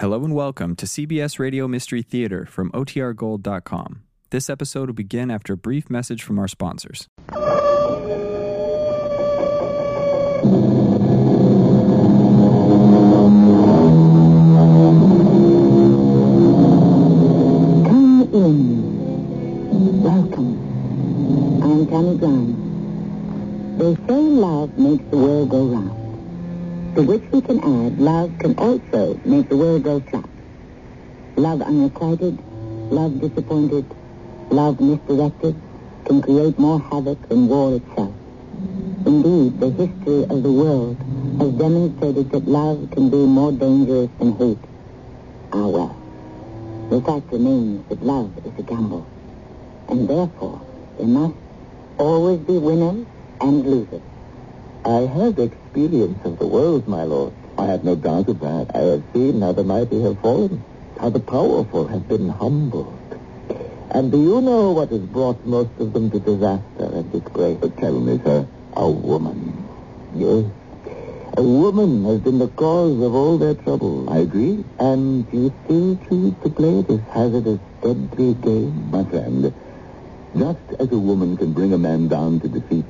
Hello and welcome to CBS Radio Mystery Theater from OTRGold.com. This episode will begin after a brief message from our sponsors. Come in. Welcome. I'm Tammy Brown. They say love makes the world go round. To which we can add, love can also make the world go flat. Love unrequited, love disappointed, love misdirected can create more havoc than war itself. Indeed, the history of the world has demonstrated that love can be more dangerous than hate. Ah, well. The fact remains that love is a gamble. And therefore, there must always be winners and losers. I have experience of the world, my lord. I have no doubt of that. I have seen how the mighty have fallen, how the powerful have been humbled. And do you know what has brought most of them to disaster and disgrace? tell me, sir. A woman. Yes. A woman has been the cause of all their trouble. I agree. And you still choose to play this hazardous, deadly game? My friend, just as a woman can bring a man down to defeat,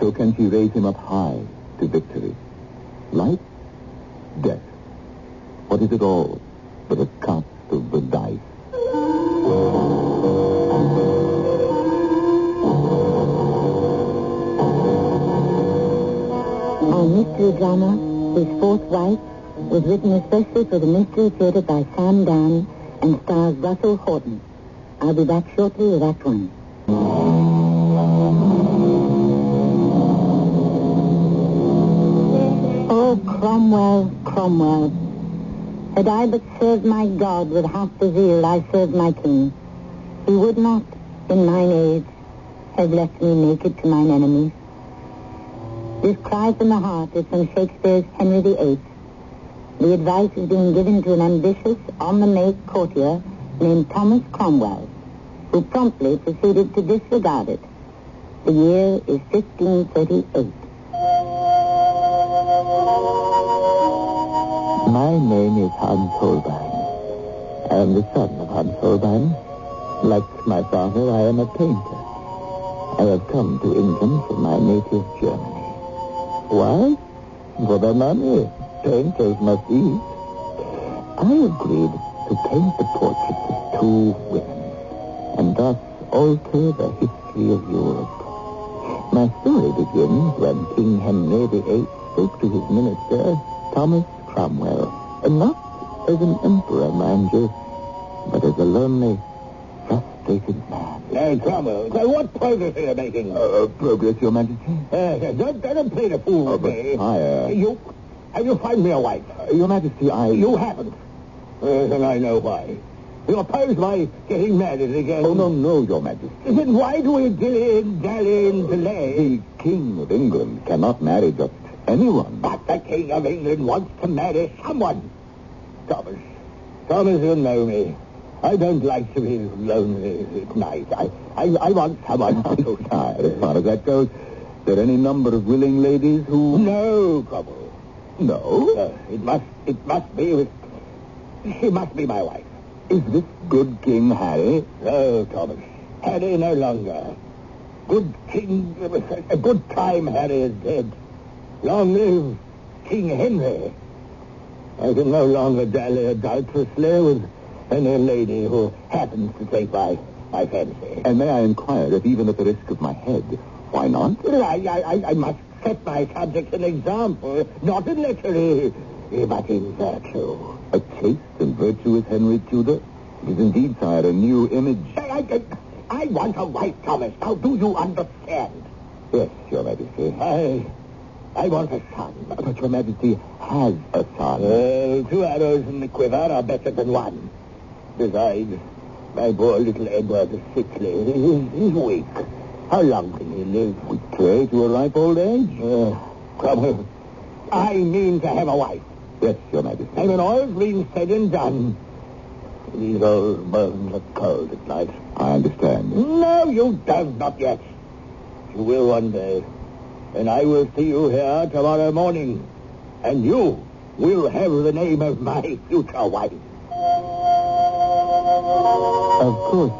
so can she raise him up high to victory. Life, death. What is it all but a cast of the dice? Our mystery drama, His Fourth Wife, was written especially for the Mystery Theater by Sam Dann and stars Russell Horton. I'll be back shortly with Act One. Cromwell, Cromwell. Had I but served my God with half the zeal I served my king, he would not, in mine age, have left me naked to mine enemies. This cry from the heart is from Shakespeare's Henry VIII. The advice is being given to an ambitious, on-the-make courtier named Thomas Cromwell, who promptly proceeded to disregard it. The year is 1538. Name is Hans Holbein. I am the son of Hans Holbein. Like my father, I am a painter. I have come to England from my native Germany. Why? For the money. Painters must eat. I agreed to paint the portraits of two women, and thus alter the history of Europe. My story begins when King Henry VIII spoke to his minister, Thomas Cromwell, not as an emperor, mind you, but as a lonely, frustrated man. Hey, Cromwell, so what progress are you making? Uh, progress, Your Majesty? Uh, don't, don't play the fool Oh, with me. sire- You, have you found me a wife? Uh, Your Majesty, I... You haven't. Yes, and I know why. You oppose my getting married again. Oh, no, no, Your Majesty. Then why do we dilly and dally and delay? The King of England cannot marry just anyone. But the King of England wants to marry someone. Thomas, Thomas, you know me. I don't like to be lonely at night. I, I, I want someone to... Sire, as far as that goes, there any number of willing ladies who... No, Cromwell. No? Uh, it must, it must be with... She must be my wife. Is this good King Harry? No, Thomas. Harry no longer. Good King, a good time Harry is dead. Long live King Henry. I can no longer dally adulterously with any lady who happens to take my, my fancy. And may I inquire if even at the risk of my head, why not? I, I, I must set my subjects an example, not in lechery, eh, but in virtue. A chaste and virtuous Henry Tudor? It is indeed, sire, a new image. I, I, I want a wife, Thomas. Now, do you understand? Yes, Your Majesty. I, I want a son. But Your Majesty has a son. Well, two arrows in the quiver are better than one. Besides, my poor little Edward is sickly. He's, he's weak. How long can he live? We pray to a ripe old age. Uh, I mean to have a wife. Yes, Your Majesty. And when all's been said and done, these old bones are cold at night. I understand. No, you don't, not yet. You will one day. And I will see you here tomorrow morning. And you will have the name of my future wife. Of course,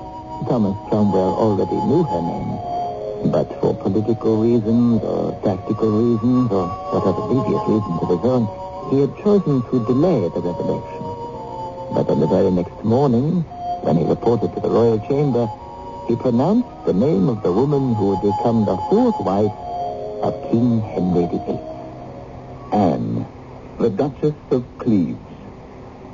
Thomas Cromwell already knew her name. But for political reasons or tactical reasons or whatever previous reasons of his own, he had chosen to delay the revelation. But on the very next morning, when he reported to the royal chamber, he pronounced the name of the woman who would become the fourth wife of King Henry VIII. Anne, the Duchess of Cleves.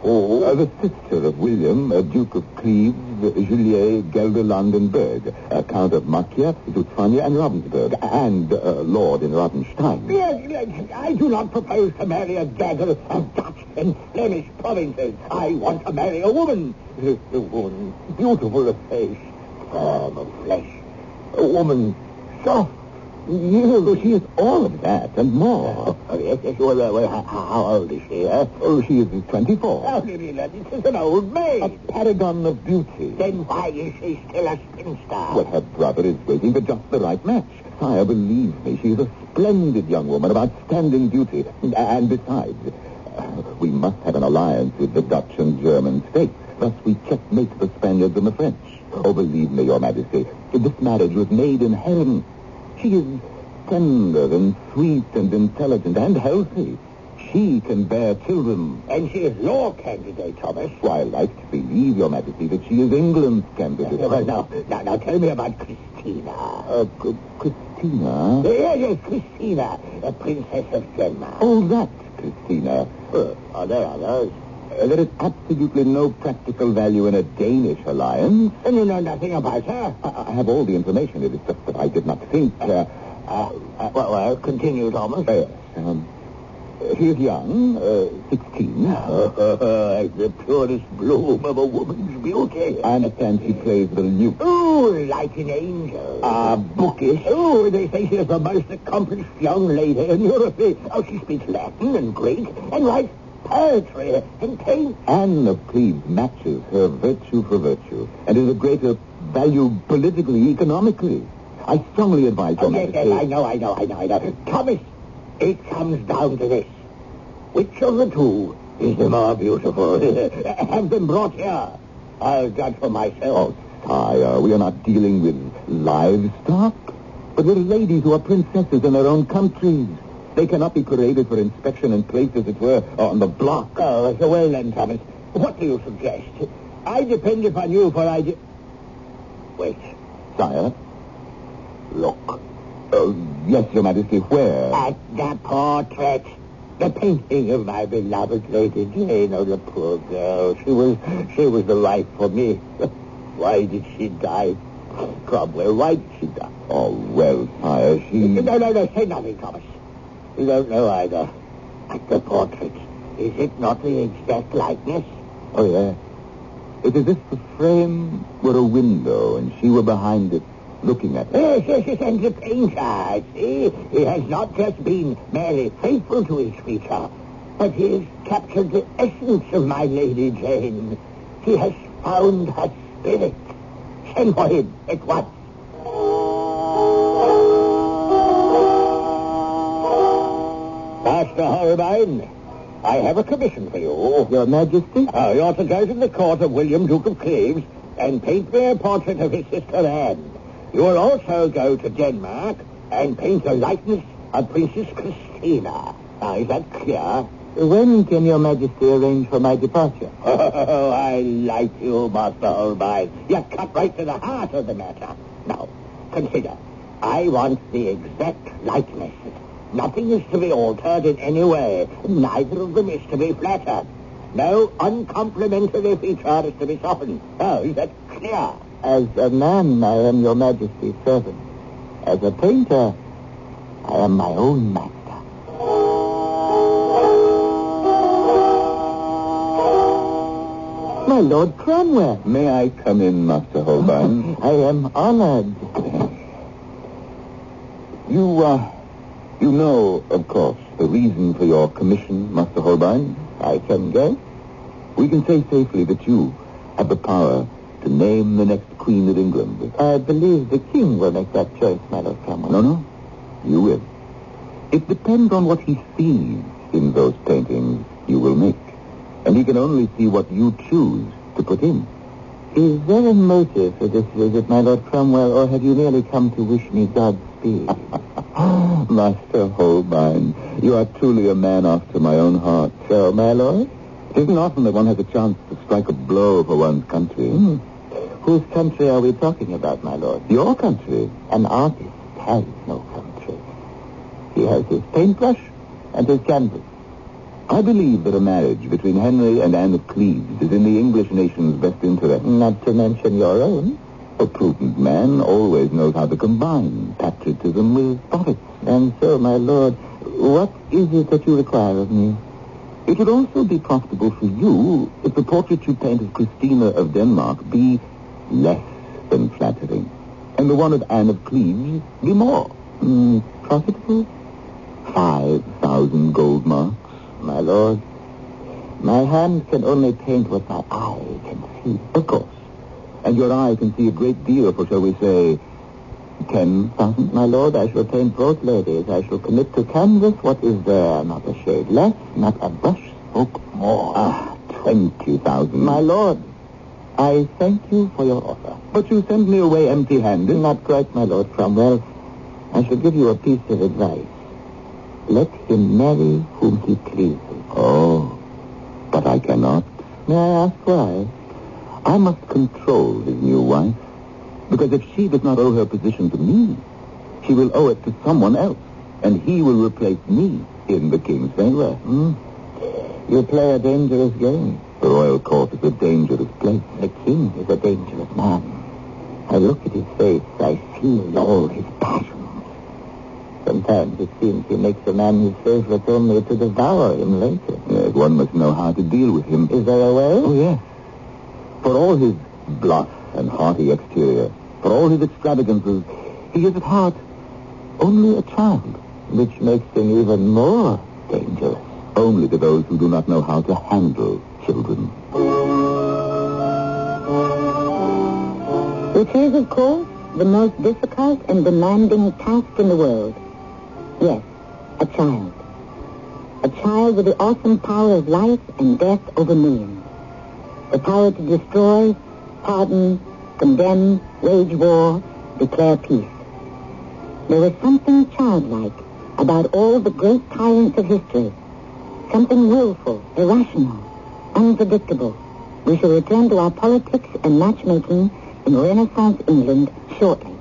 Oh, uh, the sister of William, uh, Duke of Cleves, Juliet, Gelderland and Berg, uh, Count of Macchia, Zutphania and Ravensberg, and uh, Lord in Ravenstein. Yes, yes, I do not propose to marry a gaggle of Dutch and Flemish provinces. I want to marry a woman. A woman beautiful of face, firm of flesh. A woman soft. You, she is all of that and more. Oh, yes, yes, well, uh, well, how, how old is she, huh? Oh, she is 24. Oh, Lillian, is an old maid. A paragon of beauty. Then why is she still a spinster? Well, her brother is waiting for just the right match. Sire, believe me, she is a splendid young woman of outstanding beauty. And besides, uh, we must have an alliance with the Dutch and German states. Thus we checkmate the Spaniards and the French. Oh, believe me, your majesty, this marriage was made in heaven. She is tender and sweet and intelligent and healthy. She can bear children. And she is your candidate, Thomas. Why, I like to believe, your majesty, that she is England's candidate. Well, now, now, now, tell me about Christina. Uh, C- Christina? Yes, yes, Christina, the princess of Denmark. Oh, that Christina. Uh, are there others? Uh, there is absolutely no practical value in a Danish alliance. And you know nothing about her? I, I have all the information. It is just that I did not think. Uh, Uh, uh, well, well, continue, Thomas. uh, um, she is young, uh, 16. Uh, the purest bloom of a woman's beauty. I understand she plays the lute. Oh, like an angel. Ah, bookish. Oh, they say she is the most accomplished young lady in Europe. Oh, she speaks Latin and Greek and writes poetry and paints. Anne of Cleves matches her virtue for virtue and is of greater value politically, economically. I strongly advise Oh, your yes, yes, I know, I know, I know, I know. Thomas, it comes down to this. Which of the two is the more beautiful? Have them brought here. I'll judge for myself. Oh, uh, sire, we are not dealing with livestock, but with ladies who are princesses in their own countries. They cannot be paraded for inspection and placed, as it were, on the block. Oh, so well then, Thomas. What do you suggest? I depend upon you for I... De- Wait. Sire, look. Uh, yes, your majesty, where? At the portrait. The painting of my beloved Lady Jane. Oh, the poor girl. She was, she was the life for me. Why did she die? Cromwell, why did she die? Oh, well, sire, she... No, no, no, say nothing, Thomas. You don't know either. At the portrait. Is it not the exact likeness? Oh, yeah. It is as if the frame were a window and she were behind it, looking at it. Yes, yes, yes, and the painter, I see. He has not just been merely faithful to his feature, but he has captured the essence of my Lady Jane. He has found her spirit. Send for him at once. Master Holbein, I have a commission for you. Your majesty? Uh, you're to go to the court of William, Duke of Cleves, and paint me a portrait of his sister Anne. You will also go to Denmark and paint a likeness of Princess Christina. Now, is that clear? When can your majesty arrange for my departure? Oh, I like you, Master Holbein. You cut right to the heart of the matter. Now, consider. I want the exact likeness. Nothing is to be altered in any way. Neither of them is to be flattered. No uncomplimentary feature is to be softened. Oh, is that clear? As a man, I am your majesty's servant. As a painter, I am my own master. My Lord Cromwell. May I come in, Master Holbein? I am honored. you, uh, you know, of course, the reason for your commission, Master Holbein? I can guess. We can say safely that you have the power to name the next Queen of England. I believe the king will make that choice, my Lord Cromwell. No, no. You will. It depends on what he sees in those paintings you will make. And he can only see what you choose to put in. Is there a motive for this visit, my Lord Cromwell, or have you merely come to wish me Godspeed? Master Holbein, you are truly a man after my own heart. so, my Lord? It isn't often that one has a chance to strike a blow for one's country. Hmm. Whose country are we talking about, my Lord? Your country. An artist has no country. He has his paintbrush and his canvas. I believe that a marriage between Henry and Anne of Cleves is in the English nation's best interest. Not to mention your own. A prudent man always knows how to combine patriotism with profit. And so, my Lord, what is it that you require of me? It would also be profitable for you if the portrait you paint of Christina of Denmark be less than flattering, and the one of Anne of Cleves be more. Mm, profitable? Five thousand gold marks. My Lord, my hand can only paint what my eye can see. Of course. And your eye can see a great deal for, shall we say, ten thousand? My Lord, I shall paint both ladies. I shall commit to canvas what is there, not a shade less, not a brush stroke more. Ah, twenty thousand. My Lord, I thank you for your offer. But you send me away empty-handed. Not quite, my Lord Cromwell. I shall give you a piece of advice. Let him marry whom he pleases. Oh, but I cannot. May I ask why? I must control his new wife. Because if she does not owe her position to me, she will owe it to someone else. And he will replace me in the king's favor. Hmm? You play a dangerous game. The royal court is a dangerous place. The king is a dangerous man. I look at his face. I feel all his passions. Sometimes it seems he makes a man his favorite only to devour him later. Yes, one must know how to deal with him. Is there a way? Oh, yes. For all his bluff and haughty exterior, for all his extravagances, he is at heart only a child. Which makes him even more dangerous. Only to those who do not know how to handle children. Which is, of course, the most difficult and demanding task in the world. Yes, a child. A child with the awesome power of life and death over millions. The power to destroy, pardon, condemn, wage war, declare peace. There was something childlike about all the great tyrants of history. Something willful, irrational, unpredictable. We shall return to our politics and matchmaking in Renaissance England shortly.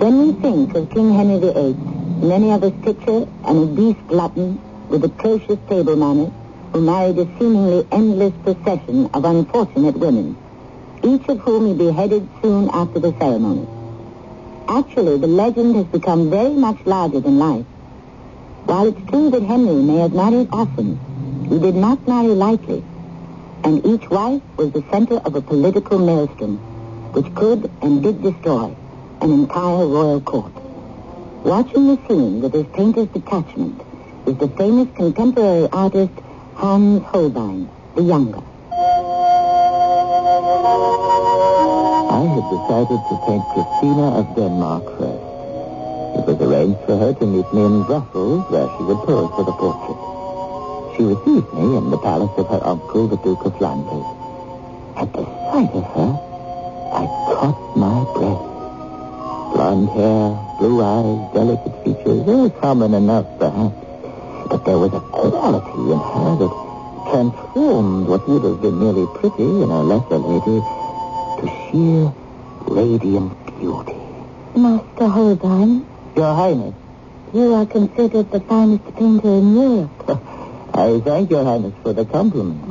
When we think of King Henry VIII, many of us picture an obese glutton with atrocious table manners who married a seemingly endless procession of unfortunate women, each of whom he beheaded soon after the ceremony. Actually, the legend has become very much larger than life. While it's true that Henry may have married often, he did not marry lightly, and each wife was the center of a political maelstrom, which could and did destroy an entire royal court. Watching the scene with his painter's detachment is the famous contemporary artist Hans Holbein, the younger. I had decided to paint Christina of Denmark first. It was arranged for her to meet me in Brussels, where she would pose for the portrait. She received me in the palace of her uncle, the Duke of Flanders. At the sight of her, I caught my breath. Blonde hair, blue eyes, delicate features, they were common enough, perhaps. But there was a quality in her that transformed what would have been merely pretty in a lesser lady to sheer radiant beauty. Master Holbein, Your Highness, you are considered the finest painter in Europe. I thank Your Highness for the compliment.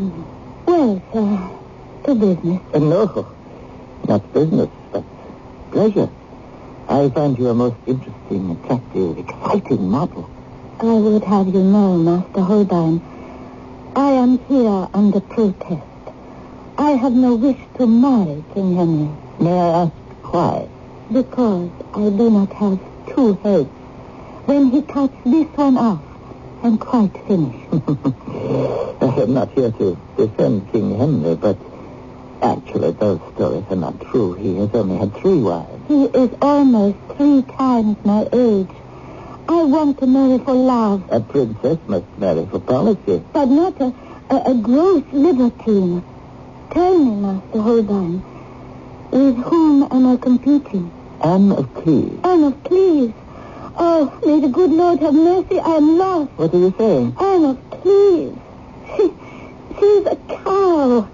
Well, sir, to business. Uh, no, not business, but pleasure. I find you a most interesting, attractive, exciting model. I would have you know, Master Holbein, I am here under protest. I have no wish to marry King Henry May I ask why? because I do not have two heads. When he cuts this one off, I'm quite finished. I am not here to defend King Henry, but Actually, those stories are not true. He has only had three wives. He is almost three times my age. I want to marry for love, A princess must marry for policy. but not a, a, a gross libertine. Tell me, Master Holbein, with whom am I competing? Anne of Cleves. Anne of Cleves. Oh, may the good Lord have mercy. I am lost. What are you saying? Anne of Cleves. She, she's a cow.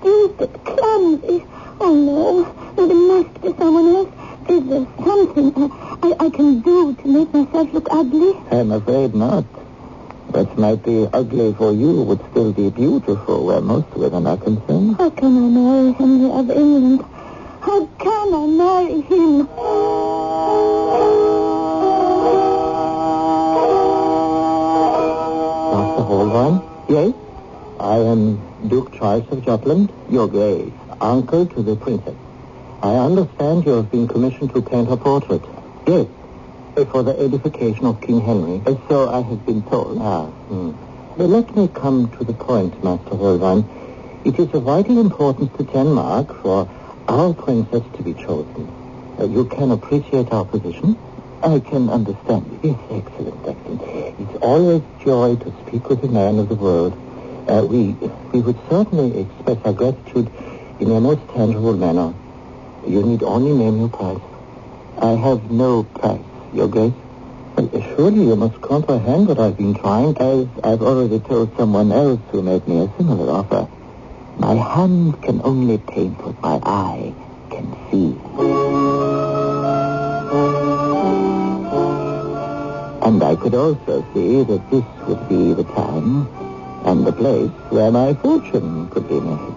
Stupid, clumsy. Oh, no. No, there must be someone else. Is there something I, I, I can do to make myself look ugly? I'm afraid not. What might be ugly for you would still be beautiful where most women are concerned. How can I marry Henry of England? How can I marry him? Master Holbein? Yes? I am Duke Charles of Jutland, your grace, uncle to the princess. I understand you have been commissioned to paint her portrait. Yes, for the edification of King Henry. So I have been told. Ah, hmm. But let me come to the point, Master Holbein. It is of vital importance to Denmark for our princess to be chosen. Uh, you can appreciate our position? I can understand. Yes, excellent, excellent. It's always joy to speak with a man of the world. Uh, we we would certainly express our gratitude in a most tangible manner. You need only name your price. I have no price, Your Grace. Surely you must comprehend what I've been trying, as I've already told someone else who made me a similar offer. My hand can only paint what my eye can see. And I could also see that this would be the time and the place where my fortune could be made.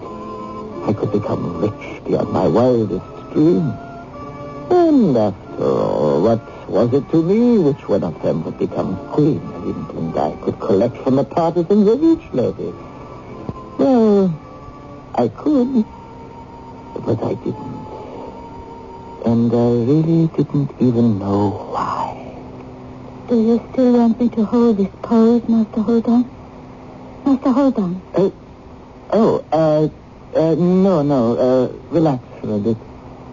I could become rich beyond my wildest dreams. And after all, what was it to me which one of them would become Queen of England? I could collect from the partisans of each lady. Well, I could, but I didn't. And I really didn't even know why. Do you still want me to hold this pose, Master Holbein? Master Holbein, Uh, oh, uh, uh, no, no, uh, relax for a bit.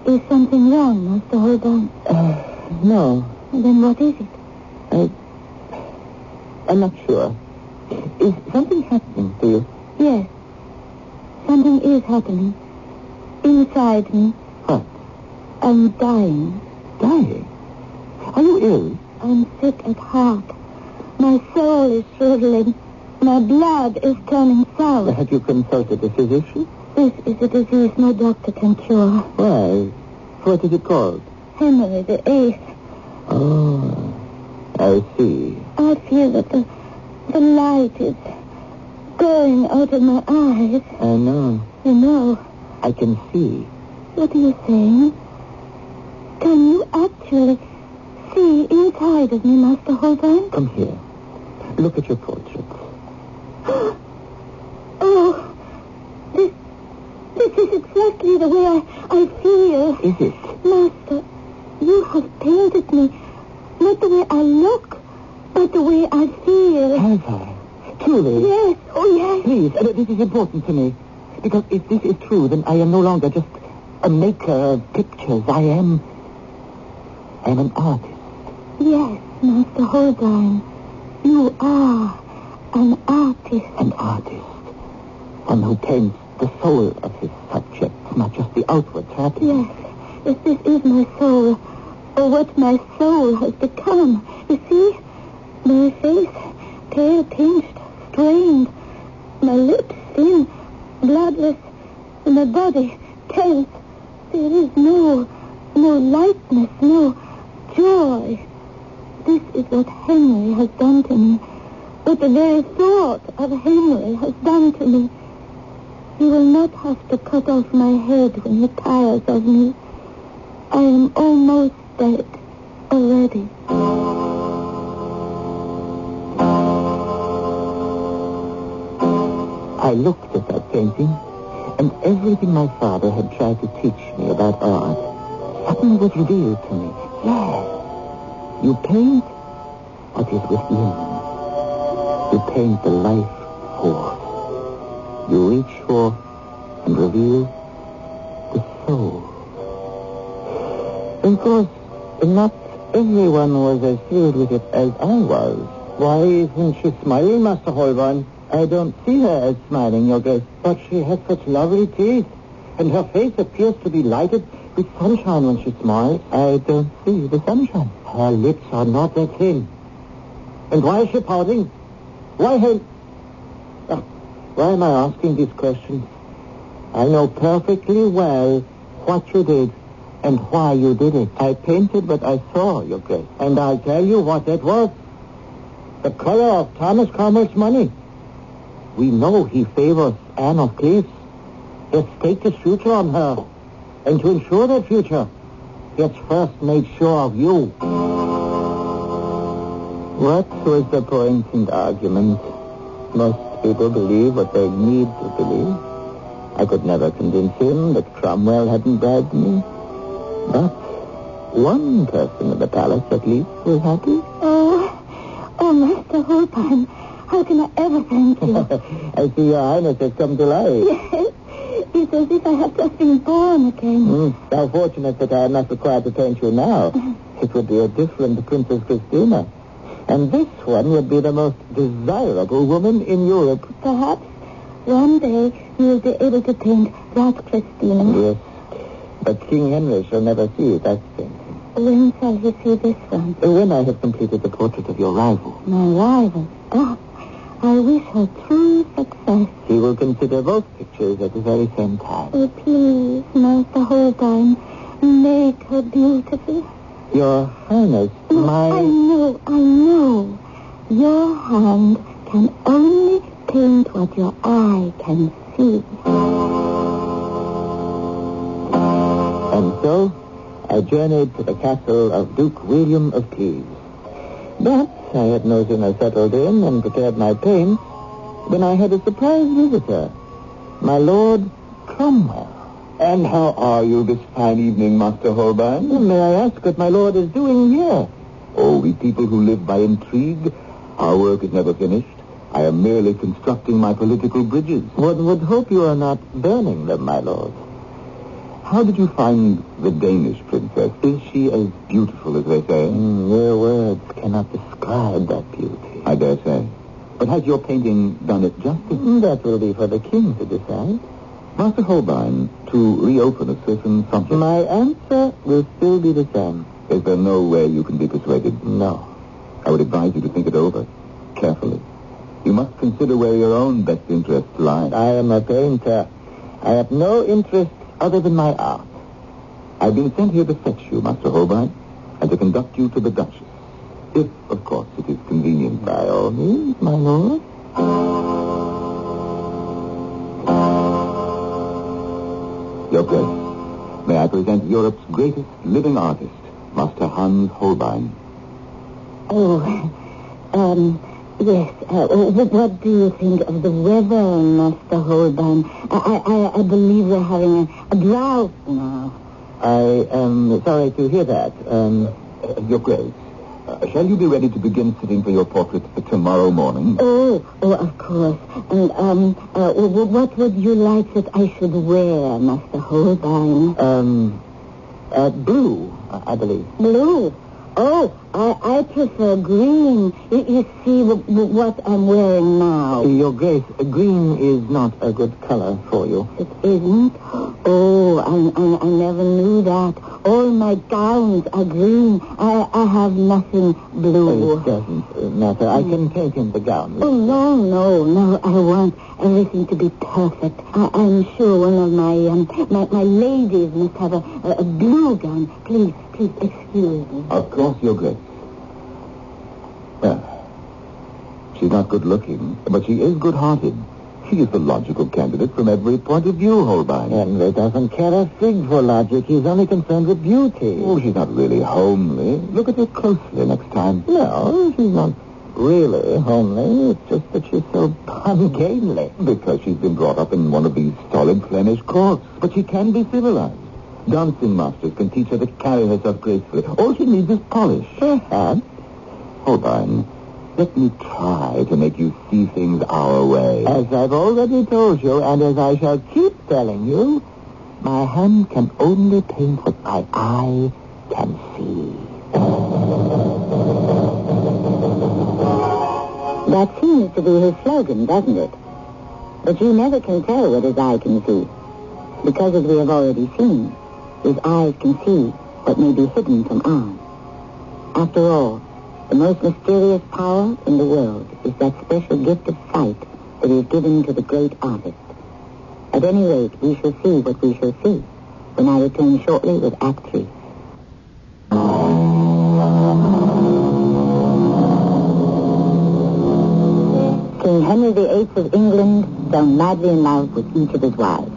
Is something wrong, Mr. Holbein? Uh, no, Then what is it? I, I'm not sure. Is something happening to you? Yes. Something is happening. Inside me, What? I'm dying. Dying? Are you ill? I'm sick at heart. My soul is shriveling. My blood is turning sour. Have you consulted a physician? This is a disease no doctor can cure. Why? What is it called? Henry the Eighth. Oh, I see. I feel that the, the light is going out of my eyes. I know. You know, I can see. what are you saying? Can you actually see inside of me, Master Holbein? Come here. Look at your portrait. Oh, this, this is exactly the way I, I feel. Is it? Master, you have painted me not the way I look, but the way I feel. Have I? Truly? Yes, oh yes. Please, uh, this is important to me. Because if this is true, then I am no longer just a maker of pictures. I am... I am an artist. Yes, Master Holbein. You are an artist. An artist. One who paints the soul of his not just the outward surface. Yes, yes, this is my soul, or what my soul has become. You see, my face, pale, pinched, strained, my lips thin, bloodless, my body tense. There is no, no lightness, no joy. This is what Henry has done to me. What the very thought of Henry has done to me. He will not have to cut off my head when he tires of me. I am almost dead already. I looked at that painting, and everything my father had tried to teach me about art suddenly was revealed to me. Yes, you paint what is within. You paint the life force. Reach for and reveal the soul. Of course, not everyone was as thrilled with it as I was. Why isn't she smiling, Master Holbein? I don't see her as smiling, Your Grace. But she has such lovely teeth, and her face appears to be lighted with sunshine when she smiles. I don't see the sunshine. Her lips are not that thin. And why is she pouting? Why has... Why am I asking these questions? I know perfectly well what you did and why you did it. I painted what I saw, Your Grace. And I'll tell you what that was. The color of Thomas Cromwell's money. We know he favors Anne of Cleves. He has staked his future on her. And to ensure that future, he has first made sure of you. What was the point in the argument? Most people believe what they need to believe. I could never convince him that Cromwell hadn't bribed me. But one person in the palace, at least, was happy. Oh, oh, Master Holbein, how can I ever thank you? I see your highness has come to life. yes, it's as if I had just been born again. Mm, how fortunate that I am not required to paint you now. It would be a different Princess Christina. And this one would be the most desirable woman in Europe. Perhaps one day you will be able to paint that Christina. Yes. But King Henry shall never see that painting. When shall he see this one? When I have completed the portrait of your rival, My rival. Oh, I wish her true success. he will consider both pictures at the very same time. Oh, please, Master Holbein, make her beautiful. Your Highness, No, my... I know, I know. Your hand can only paint what your eye can see. And so, I journeyed to the castle of Duke William of Cleves. But I had no sooner settled in and prepared my paints when I had a surprise visitor, my Lord Cromwell. And how are you this fine evening, Master Holbein? May I ask what my lord is doing here? Oh, we people who live by intrigue, our work is never finished. I am merely constructing my political bridges. One would hope you are not burning them, my lord. How did you find the Danish princess? Is she as beautiful as they say? Mm, your words cannot describe that beauty. I dare say. But has your painting done it justice? Mm, That will be for the king to decide. Master Holbein, to reopen a certain subject, My answer will still be the same. is there no way you can be persuaded? No. I would advise you to think it over, carefully. You must consider where your own best interests lie. I am a painter. I have no interest other than my art. I've been sent here to fetch you, Master Holbein, and to conduct you to the Duchess. If, of course, it is convenient. By all means, my lord. Present Europe's greatest living artist, Master Hans Holbein. Oh, um, yes. Uh, what do you think of the weather, Master Holbein? I, I, I believe we're having a, a drought now. I am sorry to hear that. Um, Uh, Your Grace, uh, shall you be ready to begin sitting for your portrait for tomorrow morning? Oh, oh, of course. And, um, uh, wh- wh- what would you like that I should wear, Master Holbein? um, uh, blue, I I believe. Blue. Oh, I, I prefer green. You, you see wh- wh- what I'm wearing now. Your Grace, green is not a good color for you. It isn't? Oh, I, I, I never knew that. All my gowns are green. I, I have nothing blue. It doesn't matter. I can paint in the gown. Oh, no, no, no. I want everything to be perfect. I, I'm sure one of my, um, my, my ladies must have a, a, a blue gown. Please, please excuse me. Of course, Your Grace. Well, she's not good looking, but she is good hearted. She is the logical candidate from every point of view, Holbein. Henry doesn't care a fig for logic. He's only concerned with beauty. Oh, she's not really homely. Look at her closely next time. No, she's not really homely. It's just that she's so ungainly. Because she's been brought up in one of these stolid Flemish courts. But she can be civilized. Dancing masters can teach her to carry herself gracefully. All she needs is polish. Perhaps. Holbein, let me try to make you see things our way. As I've already told you, and as I shall keep telling you, My hand can only paint what my eye can see. That seems to be his slogan, doesn't it? But you never can tell what his eye can see. Because as we have already seen, his eyes can see what may be hidden from ours. After all, the most mysterious power in the world is that special gift of sight that is given to the great artist. At any rate, we shall see what we shall see when I return shortly with Act Three. King Henry VIII of England fell madly in love with each of his wives.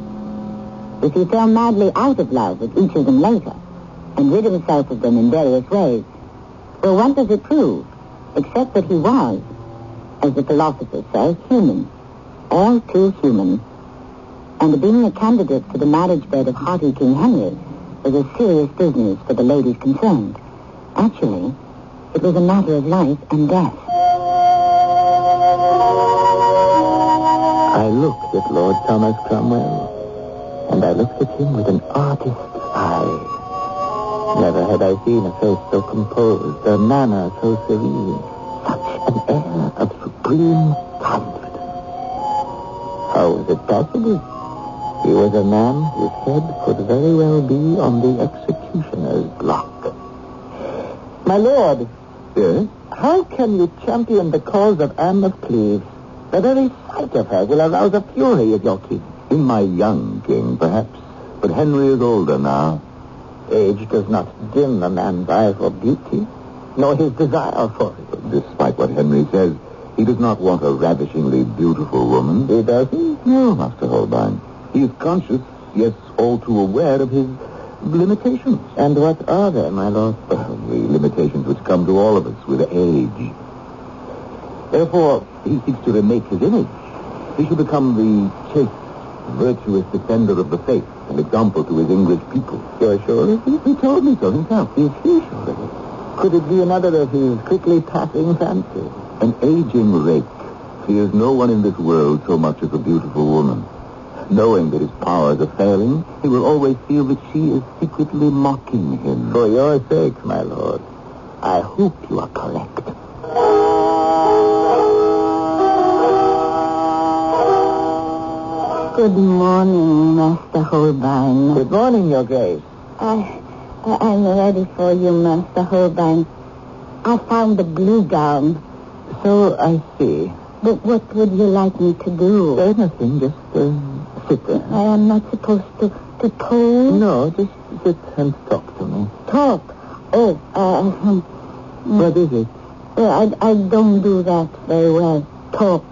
If he fell madly out of love with each of them later and rid himself of them in various ways, well, what does it prove? Except that he was, as the philosophers say, human. All too human. And being a candidate for the marriage bed of haughty King Henry was a serious business for the ladies concerned. Actually, it was a matter of life and death. I looked at Lord Thomas Cromwell, and I looked at him with an artist's eye. Never had I seen a face so composed, a manner so serene, such an air of supreme confidence. How was it possible? He was a man whose head could very well be on the executioner's block. My lord, Yes? how can you champion the cause of Anne of Cleves? The very sight of her will arouse a fury of your king. In my young king, perhaps. But Henry is older now. Age does not dim a man's eye for beauty, nor his desire for it. Despite what Henry says, he does not want a ravishingly beautiful woman. He doesn't? No, Master Holbein. He is conscious, yes, all too aware of his limitations. And what are they, my lord? Well, the limitations which come to all of us with age. Therefore, he seeks to remake his image. He should become the chaste, virtuous defender of the faith, an example to his English people. You're sure of it? He told me so himself. Is he sure of it? Could it be another of his quickly passing fancies? An aging rake He fears no one in this world so much as a beautiful woman. Knowing that his powers are failing, he will always feel that she is secretly mocking him. For your sake, my lord, I hope you are correct. Good morning, Master Holbein. Good morning, your grace. I, I'm ready for you, Master Holbein. I found the blue gown. So I see. But what would you like me to do? Anything, just uh, sit there. I am not supposed to, to pose? No, just sit and talk to me. Talk. Oh, uh, hmm. What is it? I, I don't do that very well. Talk.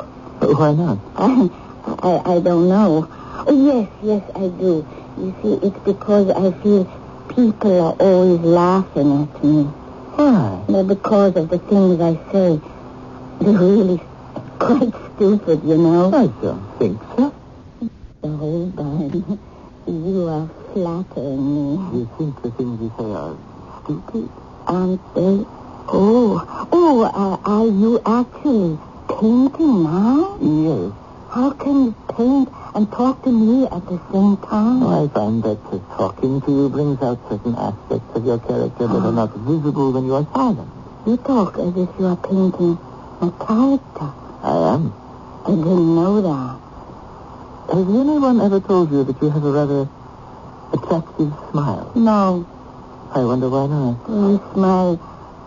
Why not? I, I, I don't know. Oh, yes, yes, I do. You see, it's because I feel people are always laughing at me. Why? Well, because of the things I say. They're really quite stupid, you know. I don't think so. The whole time, you are flattering me. You think the things you say are stupid? Aren't they? Oh, oh, uh, are you actually painting now? Yes. How can you paint and talk to me at the same time? Oh, I find that uh, talking to you brings out certain aspects of your character that are not visible when you are silent. You talk as if you are painting a character. I am. I didn't know that. Has anyone ever told you that you have a rather attractive smile? No, I wonder why not. you smile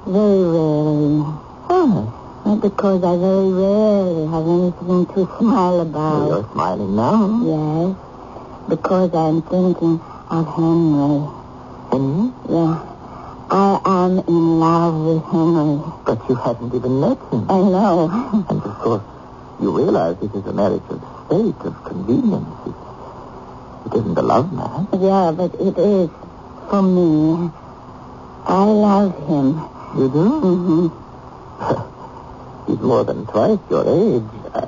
very rarely. Why? Because I very rarely have anything to smile Well, about. you're smiling now. Yes, because I'm thinking of Henry. Henry? Yeah, I am in love with Henry. But you haven't even met him. I know. And of course, you realize this is a marriage of state, of convenience. It, it isn't a love match. yeah, but it is for me. I love him. You do? hmm More than twice your age. I,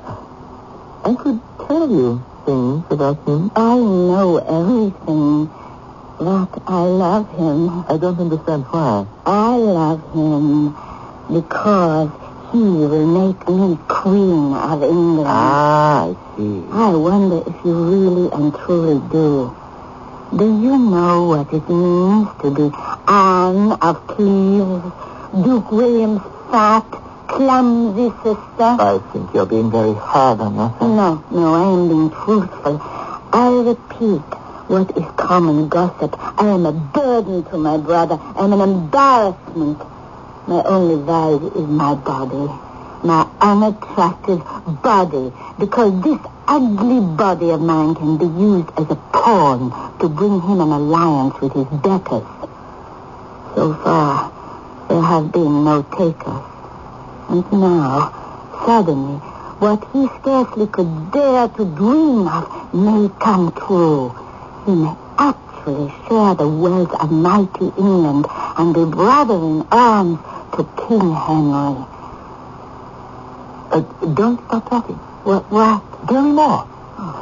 I could tell you things about him. I know everything, but I love him. I don't understand why. I love him because he will make me queen of England. Ah, I see. I wonder if you really and truly do. Do you know what it means to be Anne of Cleves, Duke William's fat, clumsy sister? I think you're being very hard on yourself. No, no, I am being truthful. I repeat what is common gossip. I am a burden to my brother. I am an embarrassment. My only value is my body. My unattractive body. Because this ugly body of mine can be used as a pawn to bring him an alliance with his betters. So far, there have been no takers. And now, suddenly, what he scarcely could dare to dream of may come true. He may actually share the wealth of mighty England and be brother in arms to King Henry. Uh, don't stop talking. What? What? Tell me more.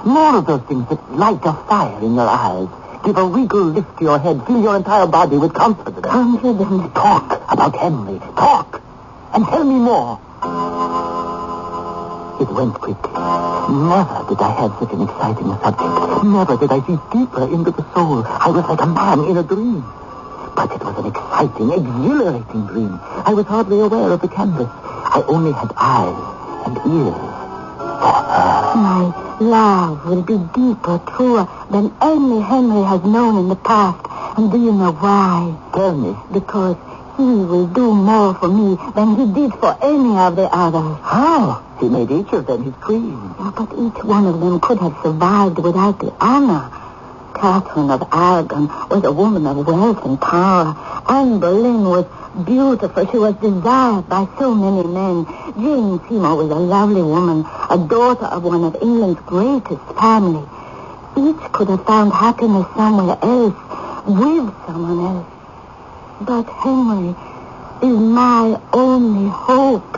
More of those things that light a fire in your eyes. Give a regal lift to your head. Fill your entire body with confidence. Confidence. Talk about Henry. Talk. And tell me more. It went quickly. Never did I have such an exciting subject. Never did I see deeper into the soul. I was like a man in a dream. But it was an exciting, exhilarating dream. I was hardly aware of the canvas. I only had eyes and ears. My love will be deeper, truer than any Henry has known in the past. And do you know why? Tell me. Because he will do more for me than he did for any of the others. How? He made each of them his queen. Yeah, but each one of them could have survived without the honor. Catherine of Aragon was a woman of wealth and power. Anne Boleyn was beautiful. She was desired by so many men. Jane Seymour was a lovely woman, a daughter of one of England's greatest families. Each could have found happiness somewhere else, with someone else. But Henry is my only hope.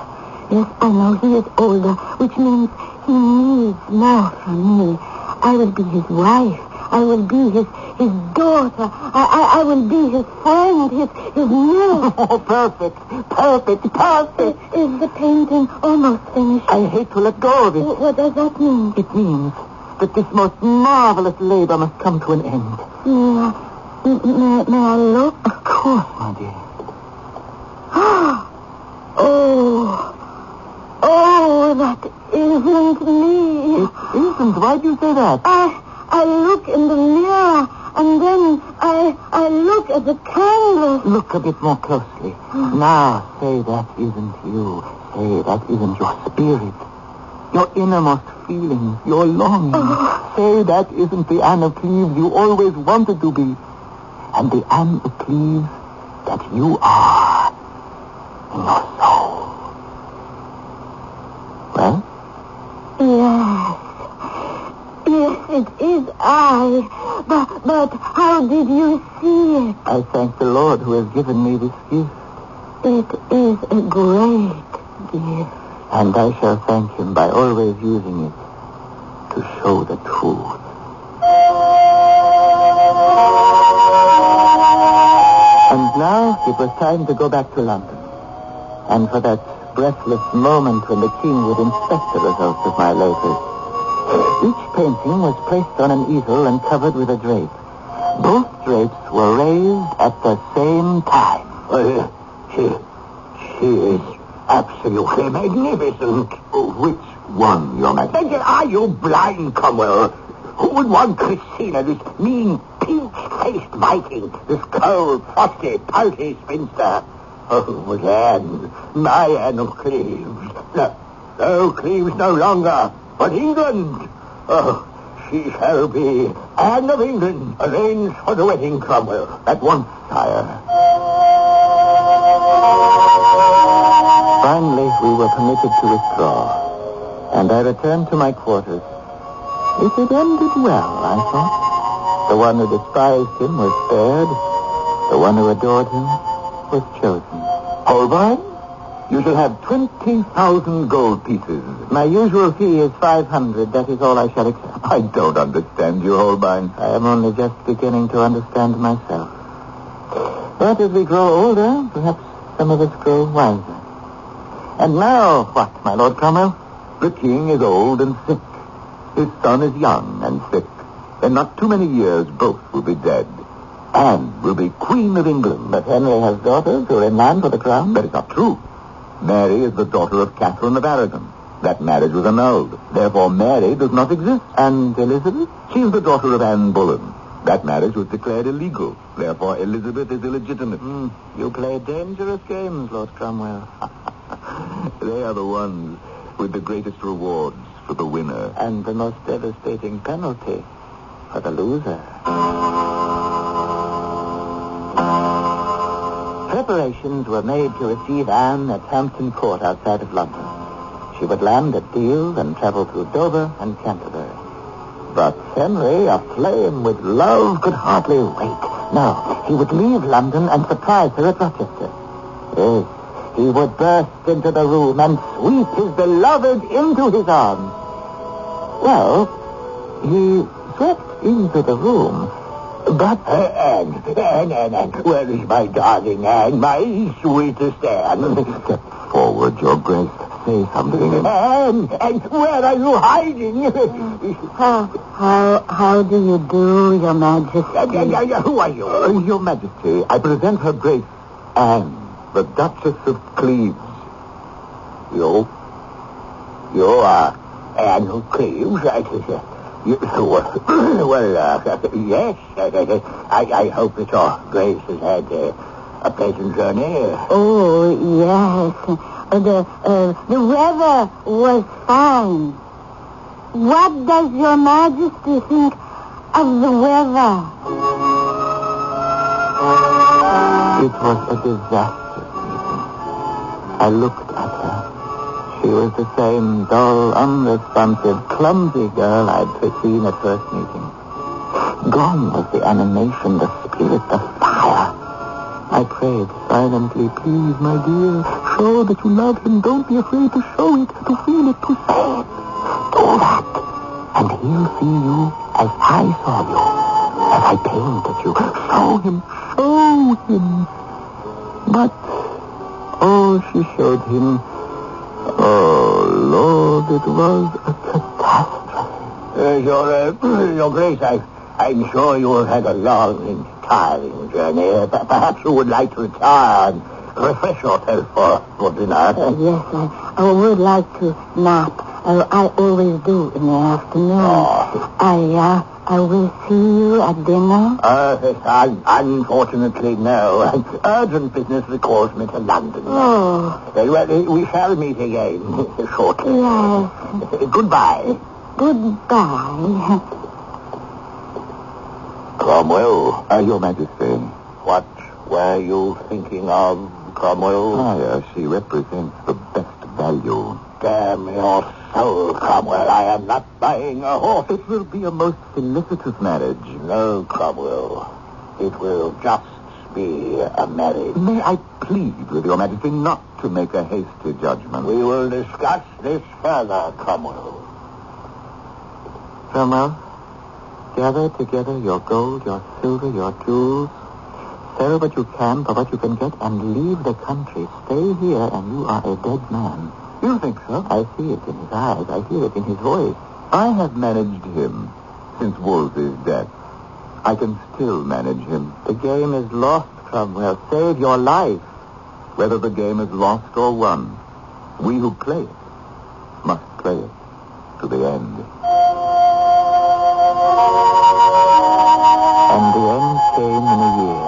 Yes, I know he is older, which means he needs more from me. I will be his wife. I will be his his daughter. I, I, I will be his friend, his his nurse. Oh, perfect. Perfect. Perfect. Is the painting almost finished? I hate to let go of it. What, what does that mean? It means that this most marvelous labor must come to an end. I, may, may I look? Of course, my dear. Oh, oh, that isn't me. It isn't. Why'd you say that? I I look in the mirror and then I I look at the canvas. Look a bit more closely. Now, say that isn't you. Say that isn't your spirit. Your innermost feelings, your longing. Say that isn't the Anna Cleves you always wanted to be. And the Anne Cleves that you are in your soul. Well, Yes. Yes, it is I. But but how did you see it? I thank the Lord who has given me this gift. It is a great gift. And I shall thank him by always using it to show the truth. And now it was time to go back to London. And for that breathless moment when the king would inspect the results of my labors. Each painting was placed on an easel and covered with a drape. Both drapes were raised at the same time. Uh, she, she is absolutely magnificent. Oh, which one, Your Majesty? Are you blind, Cromwell? Who would want Christina, this mean, pink-faced Viking, this cold, frosty, pouty spinster? Oh, Anne, my Anne of Cleves. No, no, Cleves no longer, but England. Oh, she shall be Anne of England, arranged for the wedding, Cromwell. At once, sire. Finally, we were permitted to withdraw. And I returned to my quarters. If It ended well, I thought. The one who despised him was spared. The one who adored him was chosen. Holbein, you shall have 20,000 gold pieces. My usual fee is 500. That is all I shall accept. I don't understand you, Holbein. I am only just beginning to understand myself. But as we grow older, perhaps some of us grow wiser. And now, what, my Lord Cromwell? The king is old and sick. His son is young and sick. In not too many years, both will be dead. Anne will be Queen of England. But Henry has daughters who are in line for the crown. That is not true. Mary is the daughter of Catherine of Aragon. That marriage was annulled. Therefore, Mary does not exist. And Elizabeth? She is the daughter of Anne Boleyn. That marriage was declared illegal. Therefore, Elizabeth is illegitimate. Mm, you play dangerous games, Lord Cromwell. they are the ones with the greatest rewards for the winner. And the most devastating penalty for the loser. Preparations were made to receive Anne at Hampton Court outside of London. She would land at Deal and travel through Dover and Canterbury. But Henry, aflame with love, could hardly wait. No, he would leave London and surprise her at Rochester. Yes, he would burst into the room and sweep his beloved into his arms. Well, he swept into the room, but... Anne, Anne, Anne, Anne, where is my darling Anne, my sweetest Anne? Step forward, Your Grace. Say something. Anne, Anne, where are you hiding? How, how, how do you do, Your Majesty? Who are you? Uh, Your Majesty, I present Her Grace Anne, the Duchess of Cleves. You? You are Anne of Cleves? I, you, well, well uh, yes. I, I hope that your Grace has had uh, a pleasant journey. Oh, yes. Uh, the, uh, the weather was fine. What does Your Majesty think of the weather? It was a disaster. I looked. She was the same dull, unresponsive, clumsy girl I'd seen at first meeting. Gone was the animation, the spirit, the fire. I prayed silently, please, my dear, show that you love him. Don't be afraid to show it, to feel it, to say it. Do that. And he'll see you as I saw you, as I painted you. Show him, show him. But, oh, she showed him. Lord, it was a catastrophe. Uh, your, uh, your Grace, I, I'm sure you have had a long and tiring journey. Uh, Perhaps you would like to retire and refresh yourself for, for dinner. Uh, yes, I, I would like to nap. Uh, I always do in the afternoon. Oh. I, uh, I will see you at dinner. Uh, yes, un- unfortunately, no. Urgent business recalls me to London. Oh, Uh, well, we shall meet again shortly. yes. Goodbye. Goodbye. Cromwell. Uh, Your Majesty. What were you thinking of, Cromwell? Sire, she represents the best value. Damn your soul, Cromwell. I am not buying a horse. It will be a most felicitous marriage. No, Cromwell. It will just be a marriage. May I plead with Your Majesty not to make a hasty judgment? We will discuss this further, Cromwell. Cromwell, gather together your gold, your silver, your jewels. Sell what you can for what you can get and leave the country. Stay here and you are a dead man. You think so? I see it in his eyes. I hear it in his voice. I have managed him since Wolsey's death. I can still manage him. The game is lost, Cromwell. Save your life. Whether the game is lost or won, we who play it must play it to the end. And the end came in a year.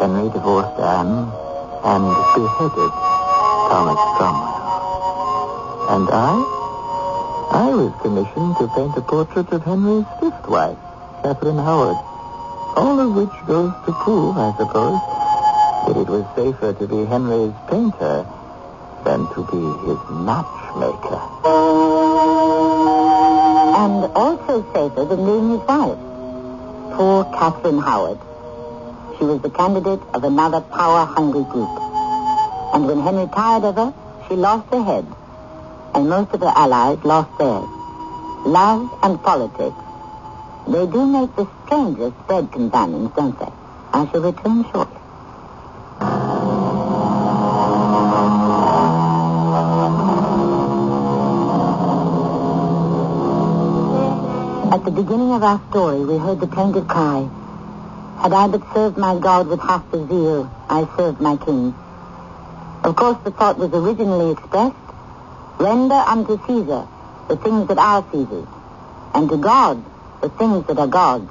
Henry divorced Anne and beheaded Thomas Cromwell. And I? I was commissioned to paint a portrait of Henry's fifth wife, Catherine Howard. All of which goes to prove, I suppose, that it was safer to be Henry's painter than to be his matchmaker. and also safer than being his wife. Poor Catherine Howard. She was the candidate of another power-hungry group. And when Henry tired of her, she lost her head. And most of her allies lost theirs. Love and politics. They do make the strangest bed companions, don't they? I shall return shortly. At the beginning of our story, we heard the plaintive cry, Had I but served my God with half the zeal I served my king. Of course, the thought was originally expressed, Render unto Caesar the things that are Caesar's, and to God the things that are God's.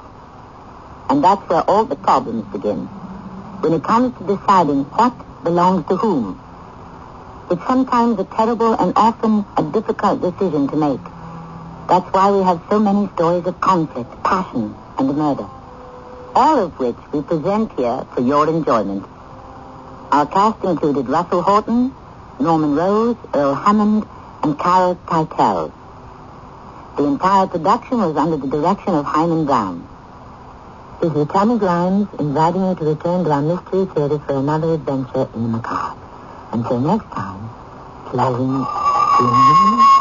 And that's where all the problems begin. When it comes to deciding what belongs to whom, it's sometimes a terrible and often a difficult decision to make. That's why we have so many stories of conflict, passion, and murder. All of which we present here for your enjoyment. Our cast included Russell Horton, Norman Rose, Earl Hammond, and Carol Teitel. The entire production was under the direction of Himan Brown. This is Tammy Grimes inviting you to return to our Mystery Theater for another adventure in the macabre. Until next time, pleasant dreams.